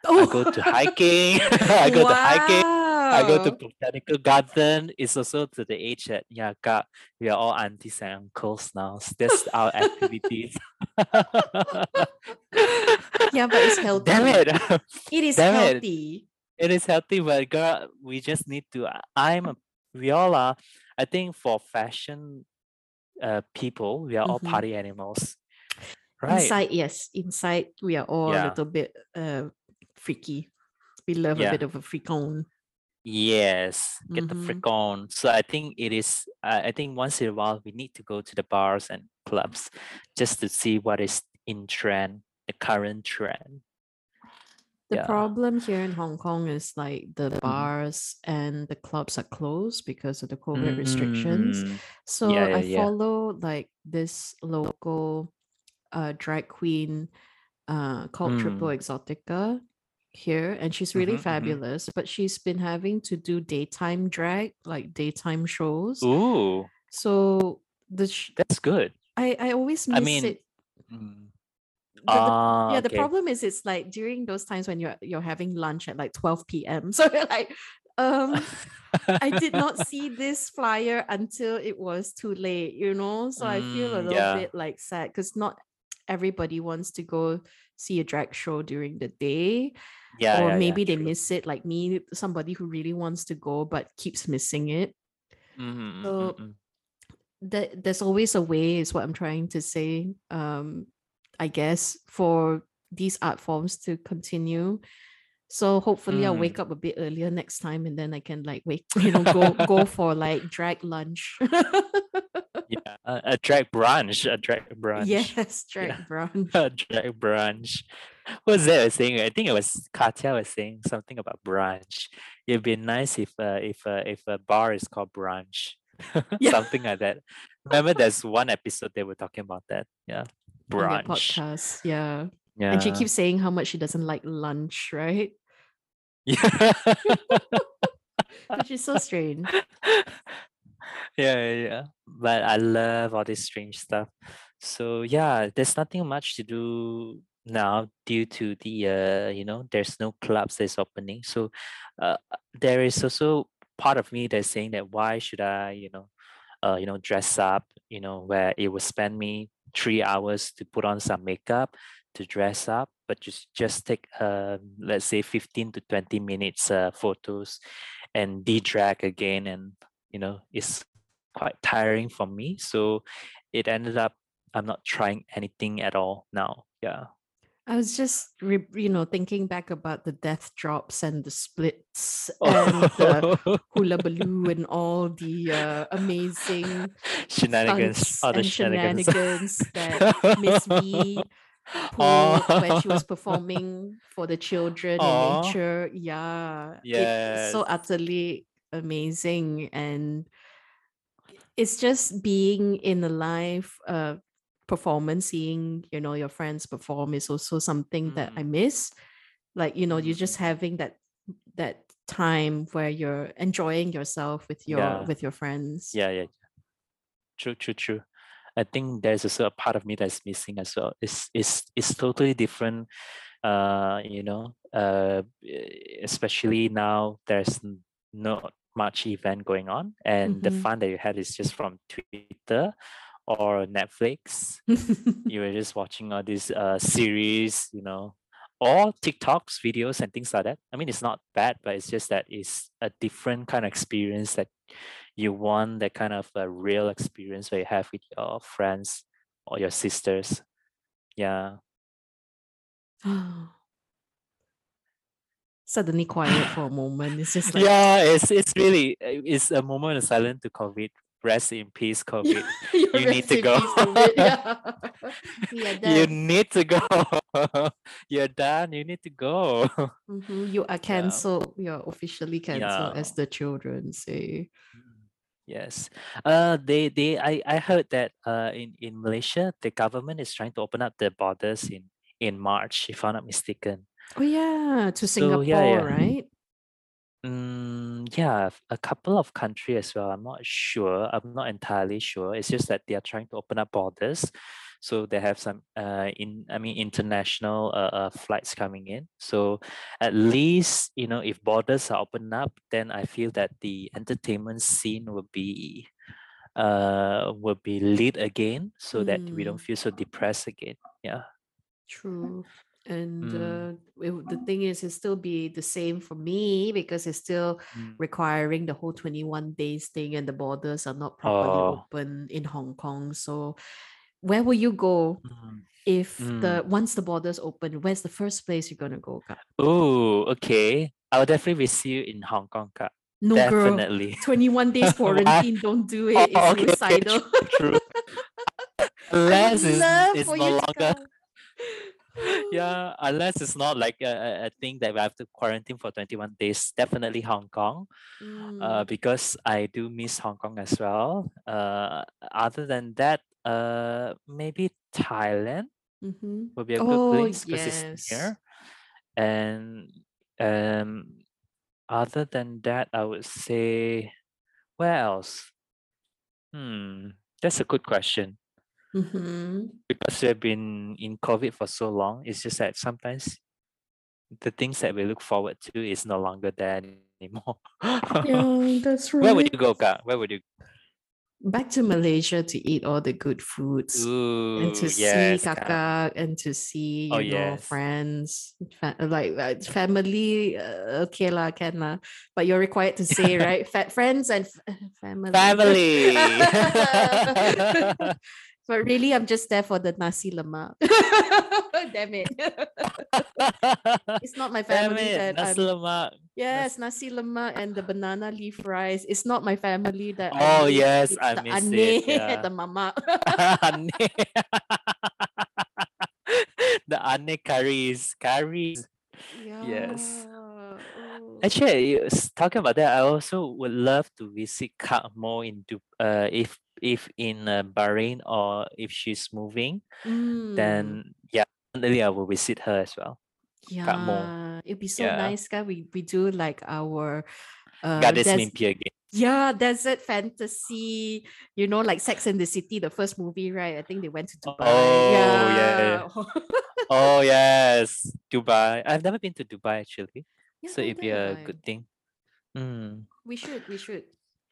Oh, (laughs) I go to hiking. I go to hiking. I go to botanical garden. It's also to the age that yeah, God, we are all aunties and uncles now. So That's our (laughs) activities. (laughs) Yeah, but it's healthy. Damn it! It is Damn it. healthy. it is healthy, but girl, we just need to. I'm. A, we all are. I think for fashion, uh, people, we are all Mhm. party animals, right? Inside, yes. Inside, we are all a little bit uh freaky. We love a bit of a freak on. Yes, get the Mhm. freak on. So I think it is. Uh, I think once in a while we need to go to the bars and clubs just to see what is in trend, the current trend. The Yeah. problem here in Hong Kong is like the Mhm. bars and the clubs are closed because of the COVID restrictions. Mm, So Yeah, yeah, I yeah. follow like this local uh drag queen uh called Triple Mm. Exotica here and she's really Mhm, mhm. fabulous but she's been having to do daytime drag like daytime shows Ooh, so the sh- that's good. I I always miss I mean, it mm, the, the- ah, yeah the okay. problem is it's like during those times when you're you're having lunch at like 12 p.m (laughs) so you're like um I did not (laughs) see this flyer until it was too late, you know. So I feel a Mm, little yeah. bit like sad because not everybody wants to go see a drag show during the day, Yeah, or yeah, yeah, maybe they true. miss it, like me, somebody who really wants to go but keeps missing it. Mhm, mm, So mm, mm. that there's always a way, is what I'm trying to say. Um, I guess for these art forms to continue. So hopefully I'll wake Mm. up a bit earlier next time and then I can like wake, (laughs) you know, go (laughs) go for like drag lunch. (laughs) yeah, a, a drag brunch, a drag brunch. yes, drag Yeah. brunch. a drag brunch. What was that I was saying? I think it was Katya was saying something about brunch. It'd be nice if uh, if uh, if a bar is called brunch, Yeah. something like that. Remember, there's one episode they were talking about that. Yeah, brunch. podcast. Yeah. Yeah, And she keeps saying how much she doesn't like lunch, right? Yeah. Which is so strange. (laughs) yeah, yeah, yeah. But I love all this strange stuff. So yeah, there's nothing much to do now due to the uh, you know, there's no clubs that's opening. So uh, there is also part of me that's saying that why should I, you know, uh, you know, dress up, you know, where it would spend me three hours to put on some makeup to dress up, but just just take uh let's say 15 to 20 minutes uh photos and de-drag again and you know it's quite tiring for me. So it ended up i'm not trying anything at all now. Yeah. I was just, re- you know, thinking back about the death drops and the splits (laughs) and the hula baloo (laughs) and all the uh, amazing shenanigans all the shenanigans, shenanigans that Miss (laughs) V (gasps) pulled when she was (laughs) performing for the children in nature. Yeah. It's so utterly amazing. And it's just being in a live uh, performance, seeing, you know, your friends perform is also something that I Mm. miss. Like, you know, you're just Mm. having that that time where you're enjoying yourself with your Yeah. with your friends. yeah yeah true true true i think there's also a part of me that's missing as well. It's it's it's totally different uh you know uh especially now there's not much event going on and the Mhm. fun that you had is just from twitter or netflix. (laughs) You were just watching all these uh series you know or tiktoks videos and things like that. I mean it's not bad but it's just that it's a different kind of experience that you want that kind of a real experience where you have with your friends or your sisters. Yeah. (gasps) Suddenly quiet for a moment. It's just (laughs) like yeah it's it's really uh, it's a moment of silence to covid. Rest in peace (laughs) covid. (laughs) You're need to go. Yeah. yeah, you need to go. You're done. You need to go. Mhm, you are cancelled. You're officially cancelled, as the children say. Mm, Yes. Uh they they I, I heard that uh in, in Malaysia the government is trying to open up the borders in in March, if I'm not mistaken. Oh yeah, to So, Singapore, yeah, yeah. right? Mm, yeah, a couple of countries as well. I'm not sure. I'm not entirely sure. It's just that they are trying to open up borders. So they have some uh in I mean international uh, uh flights coming in. So at least, you know, if borders are opened up, then I feel that the entertainment scene will be uh will be lit again so that we don't Mm. feel so depressed again. Yeah. True. And Mm. uh, it- the thing is, it still be the same for me because it's still Mm. requiring the whole 21 days thing and the borders are not properly Oh. open in Hong Kong. So where will you go Mm. if the once the borders open? Where's the first place you're gonna go? Oh, okay. I'll definitely visit you in Hong Kong. Kak. No girl. Definitely. (laughs) 21 days quarantine, (laughs) don't do it. Oh, It's okay, okay, suicidal. True. (laughs) I unless it's, it's no longer yeah unless it's not like a, a- thing that we have to quarantine for 21 days definitely hong kong uh, Mm, because i do miss hong kong as well uh, other than that uh, maybe thailand mhm. would be a good Oh, place because it's yes. near and um other than that i would say where else hmm that's a good question Mhm. because we've been in COVID for so long, it's just that sometimes the things that we look forward to is no longer there anymore. Yeah, (laughs) that's right. Where would you go, Kak? Where would you? Back to Malaysia to eat all the good foods. Ooh, and to yes, see Kak. kakak and to see you Oh, know yes. friends fa- like uh, family uh, okay lah can lah but you're required to say (laughs) right Fa- friends and f- (laughs) family Family. (laughs) but really, I'm just there for the nasi lemak. Damn it. (laughs) it's not my Damn family it, that nasi I'm lemak. Yes, nasi lemak and the banana leaf rice. It's not my family that Oh yes, It's I the miss ane it. Yeah. (laughs) the mama. (laughs) the ane curries, curries. yeah. Yes. oh. Actually, talking about that, I also would love to visit Kak Mo in Du- uh if if in uh, Bahrain or if she's moving, Mm, then yeah, definitely I will visit her as well. Yeah, it'd be so Yeah. nice, guy. We we do like our uh Goddess des- again. yeah, desert fantasy, you know, like Sex and the City, the first movie, right? I think they went to Dubai. Oh, yeah. yeah. (laughs) Oh yes, Dubai. I've never been to Dubai actually, Yeah, so it'd be a have I. good thing. Mm. We should, we should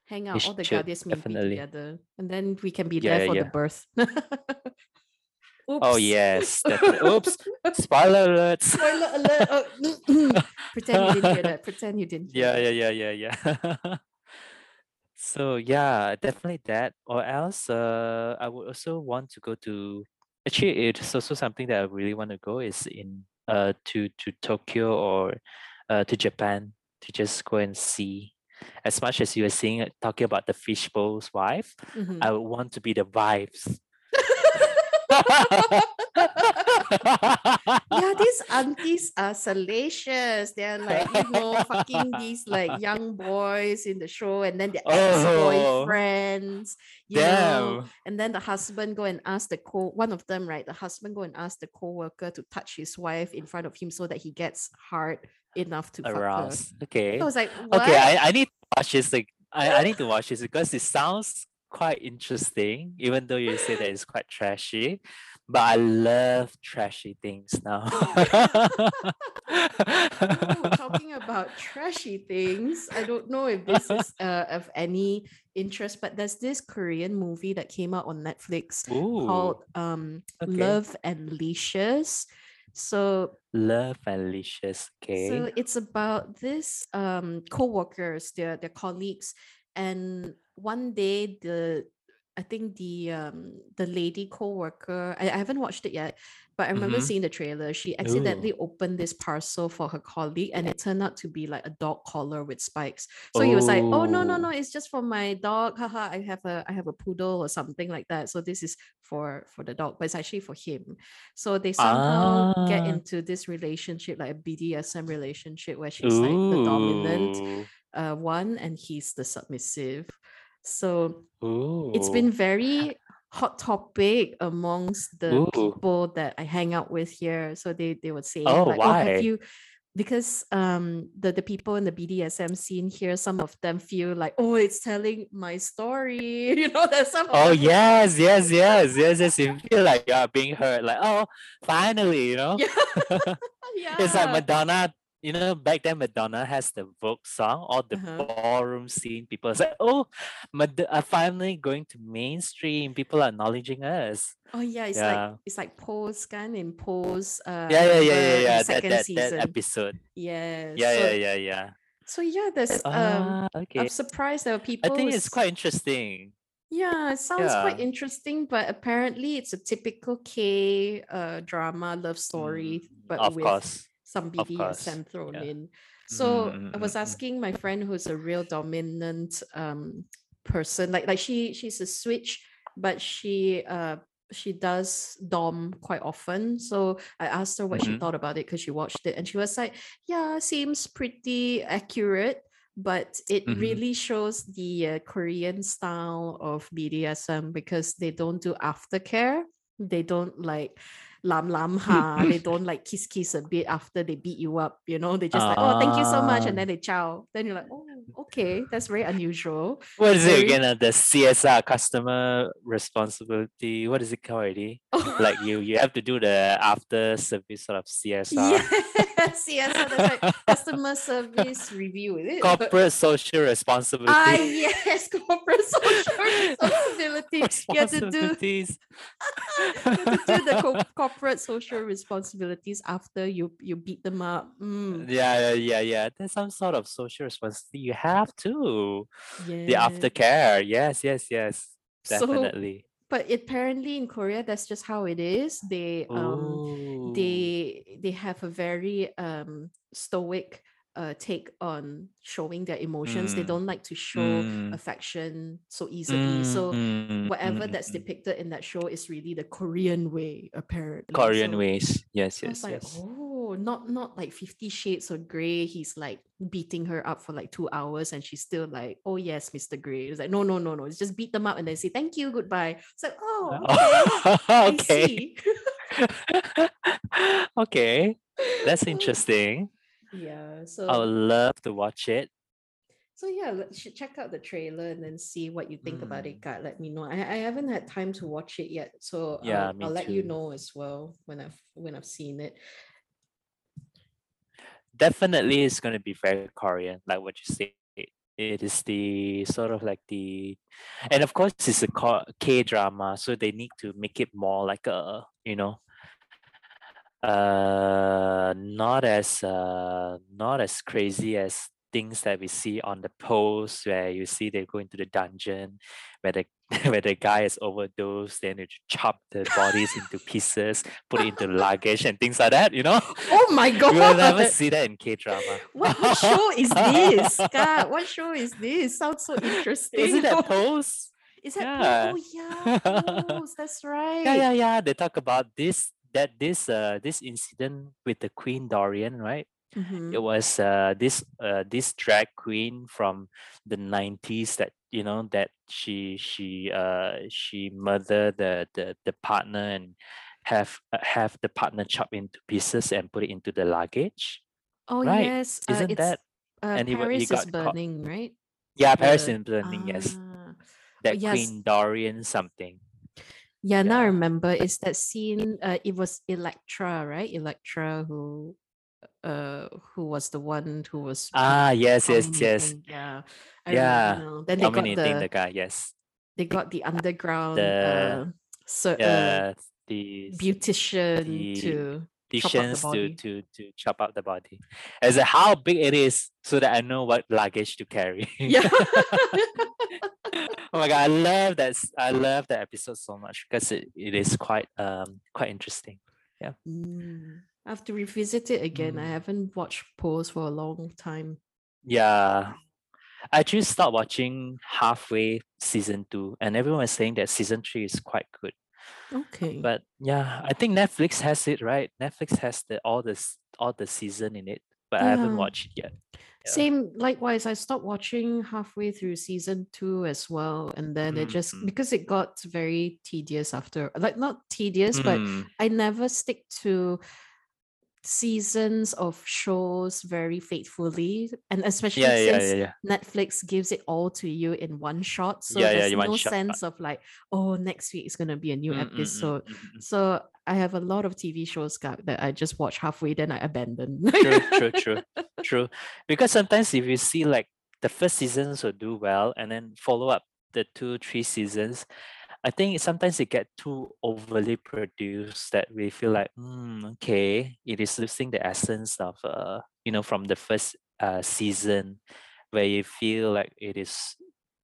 hang out all the should, Guardians Mimpi together, and then we can be Yeah, there for the birth. (laughs) Oh Oops. yes, (laughs) definitely. Oops, spoiler alerts. Spoiler alert. Oh, (laughs) Pretend you didn't hear that. Pretend you didn't hear yeah, that. yeah, yeah, yeah, yeah. (laughs) so yeah, definitely that. Or else, uh, I would also want to go to. Actually, it's also something that I really want to go is in uh to to Tokyo or uh to Japan to just go and see. As much as you were saying uh, talking about the fishbowl's wife, Mhm. I would want to be the wives. Yeah, (laughs) these aunties are salacious. They're like, you know, fucking these like young boys in the show, and then the Oh. ex-boyfriends, you know. And then the husband go and ask the co one of them, right? The husband go and ask the co-worker to touch his wife in front of him so that he gets hard enough to. Aroused. Okay. I was like, what? Okay, I, I need to watch this. Like, I, I need to watch this because it sounds quite interesting, even though you say that it's quite trashy. But I love trashy things now. Oh, (laughs) (laughs) talking about trashy things, I don't know if this is (laughs) uh, of any interest, but there's this Korean movie that came out on Netflix Ooh, called um, okay. Love and Leashes. So, love and Leashes, Okay. so it's about this um, co-workers, their their colleagues, and one day the I think the um the lady co-worker I, I haven't watched it yet, but I remember Mhm. seeing the trailer. She accidentally opened this parcel for her colleague, and it turned out to be like a dog collar with spikes. So he was like, "Oh no, no, Oh. no! It's just for my dog. Haha, I have a I have a poodle or something like that. So this is for for the dog, but it's actually for him." So they somehow get Ah. into this relationship, like a BDSM relationship, where she's like the dominant uh, one, and he's the submissive. So Ooh. it's been very hot topic amongst the Ooh. people that I hang out with here. So they they would say Oh, like, oh, why? have you because um the, the people in the BDSM scene here, some of them feel like, oh, it's telling my story. (laughs) You know, there's some Oh yes, yes, (laughs) yes, yes, yes. You feel like you are being heard. Like, oh, finally, you know. Yeah. yeah. (laughs) It's like Madonna. You know, back then Madonna has the Vogue song, all the Uh-huh. ballroom scene. People say, "Oh, Mad- uh, finally going to mainstream. People are acknowledging us." Oh yeah, it's Yeah. like it's like Pose kan in Pose. Uh, yeah, yeah, yeah, yeah, yeah. That Second that, that season. episode. yeah. Yeah, so, yeah, yeah, yeah. So yeah, there's um. Ah, okay. I'm surprised there are people. I think it's quite interesting. Yeah, it sounds quite interesting, but apparently it's a typical K uh drama love story, Mm, but of with course. Some BDSM thrown yeah. in. So Mm, mm, I was mm, mm. asking my friend who's a real dominant um person, like like she she's a switch, but she uh she does dom quite often. So I asked her what she Mhm. thought about it because she watched it, and she was like, "Yeah, seems pretty accurate." But it Mhm. really shows the uh, Korean style of BDSM because they don't do aftercare. They don't like lam lam ha. they don't like kiss kiss a bit after they beat you up. You know, they just like, oh, thank you so much, and Ah. then they chow. Then you're like, oh, okay, that's very unusual. What is it again? Uh, the CSR, customer responsibility. What is it called already? (laughs) Like you, you have to do the after service sort of CSR. Yes, yes, so that's like customer service review, is it? Corporate social responsibility. Ah, yes, (laughs) corporate social responsibility. (laughs) You have to do responsibilities. (laughs) have to do the co- corporate social responsibilities after you you beat them up. Mm, Yeah, yeah, yeah, yeah. There's some sort of social responsibility. You have to. The aftercare. Yes, yes, yes. So Definitely. But apparently in Korea, that's just how it is. They um Ooh. they they have a very um stoic uh take on showing their emotions. They Mm, don't like to show mm, affection so easily. So mm, whatever mm, that's mm. depicted in that show is really the Korean way, apparently. Korean So ways. Yes, yes, like, yes. oh, not not like Fifty Shades of Grey. He's like beating her up for like two hours, and she's still like, oh yes, Mr. Grey. It's like, no, no, no, no. It's just beat them up and then say thank you, goodbye. It's like, oh, (laughs) okay, okay. (laughs) okay. That's interesting. Yeah. So i would love to watch it. so yeah, let should check out the trailer and then see what you think about it. Mm. God, let me know. I, I haven't had time to watch it yet, so Yeah, I'll, I'll let you know as well when I've when I've seen it. Definitely it's gonna be very Korean, like what you said. It is the sort of like the and of course it's a K drama, so they need to make it more like a, you know, uh not as uh not as crazy as things that we see on the Pose where you see they go into the dungeon where the (laughs) where the guy is overdosed then you chop the bodies into pieces put it into luggage and things like that you know (laughs) Oh my god! (laughs) you will never see that in k-drama What, what show is this? God, what show is this? Sounds so interesting. isn't that Pose Is that Yeah. oh yeah, Pose, that's right. yeah yeah yeah they talk about this that this uh this incident with the queen dorian right Mhm. it was uh this uh this drag queen from the 90s that you know that she she uh she murdered the the, the partner and have uh, have the partner chopped into pieces and put it into the luggage Oh right yes, uh, isn't that uh, and he wa- he Paris is got caught- burning, right? yeah paris in burning yes Ah. that yes. queen dorian something Yeah, now I remember. It's that scene. Uh, it was Elektra, right? Elektra who, uh, who was the one who was ah yes yes yes Yeah, I Yeah, remember. Then they got the, the guy yes they got the underground The- uh, so, uh, the beautician the- to chop up the decisions to to to chop up the body as a how big it is so that i know what luggage to carry yeah. (laughs) (laughs) oh my god i love that I love that episode so much because it, it is quite um quite interesting Mm, I have to revisit it again. I Mm. haven't watched Pose for a long time. yeah i actually stopped watching halfway season two and everyone was saying that season three is quite good Okay. but yeah i think netflix has it right netflix has the all the all the season in it but i haven't watched it yet Yeah. Same, likewise, I stopped watching halfway through season two as well. And then it just, Mhm. because it got very tedious after, like, not tedious, but Mm, I never stick to seasons of shows very faithfully. And especially yeah yeah since yeah Netflix gives it all to you in one shot. So there's no shot. sense of like, oh, next week is going to be a new Mm, mm, mm, episode. mm. So I have a lot of TV shows that I just watch halfway, then I abandon. true, true, true, (laughs) true. Because sometimes if you see like the first seasons will do well and then follow up the two, three seasons, I think sometimes it get too overly produced that we feel like, mm, okay, it is losing the essence of uh, you know, from the first uh season where you feel like it is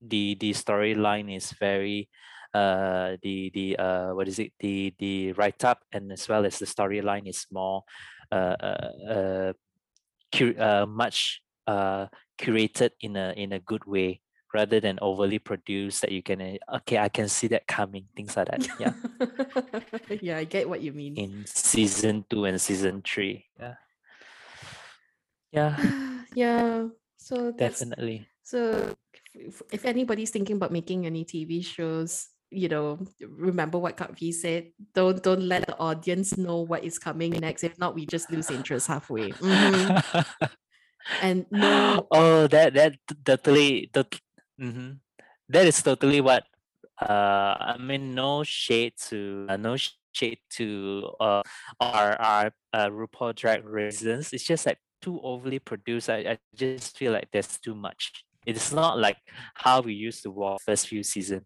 the the storyline is very uh the the uh what is it? The the write up and as well as the storyline is more uh uh, uh, cu- uh much uh curated in a in a good way rather than overly produced that you can uh, okay I can see that coming things like that yeah (laughs) yeah, I get what you mean. in season two and season three yeah yeah (sighs) yeah. So definitely so if, if anybody's thinking about making any TV shows, you know, remember what Kak V said. Don't don't let the audience know what is coming next. If not, we just lose interest halfway. Mhm. (laughs) And no oh that that totally that, mhm. that is totally what uh i mean no shade to uh, no shade to uh our our uh RuPaul drag raisins it's just like too overly produced I, I just feel like there's too much it's not like how we used to watch first few season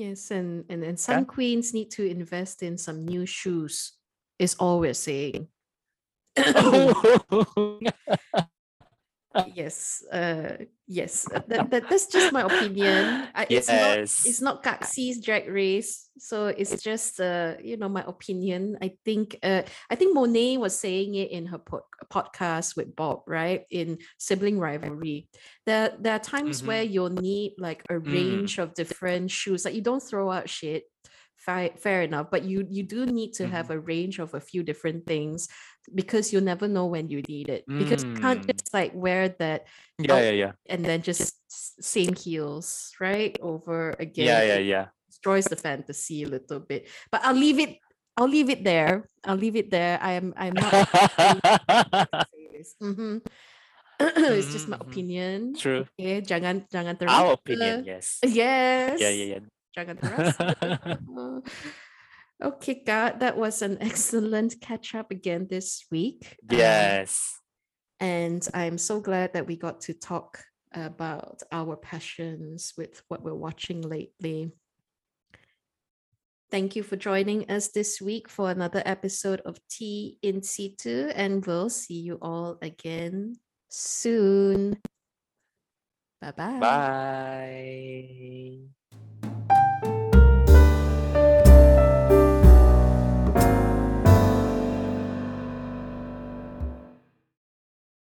Yes, and and and some queens need to invest in some new shoes. Is all we're saying. (laughs) (laughs) (laughs) yes uh yes uh, that, that that's just my opinion I, it's not yes. it's not Kaxi's drag race so it's just uh you know my opinion i think uh i think monet was saying it in her pod- podcast with bob right in sibling rivalry there there are times where Mhm. you'll need like a Mm. range of different shoes like you don't throw out shit fair, fair enough but you you do need to have Mhm. a range of a few different things because you'll never know when you need it because you can't Mm. just like wear that Yeah, yeah, yeah. and then just same heels right over again Yeah, yeah, yeah. destroys the fantasy a little bit but i'll leave it i'll leave it there i'll leave it there i am i'm not. (laughs) Mhm. (clears throat) it's just my Mhm, mhm. opinion True. okay jangan jangan Our opinion, yes. yes Yeah, yeah, yeah. Jangan terasa. (laughs) okay god that was an excellent catch up again this week Um, yes. and I'm so glad that we got to talk about our passions with what we're watching lately. Thank you for joining us this week for another episode of Tea in Situ, and we'll see you all again soon. Bye-bye. Bye.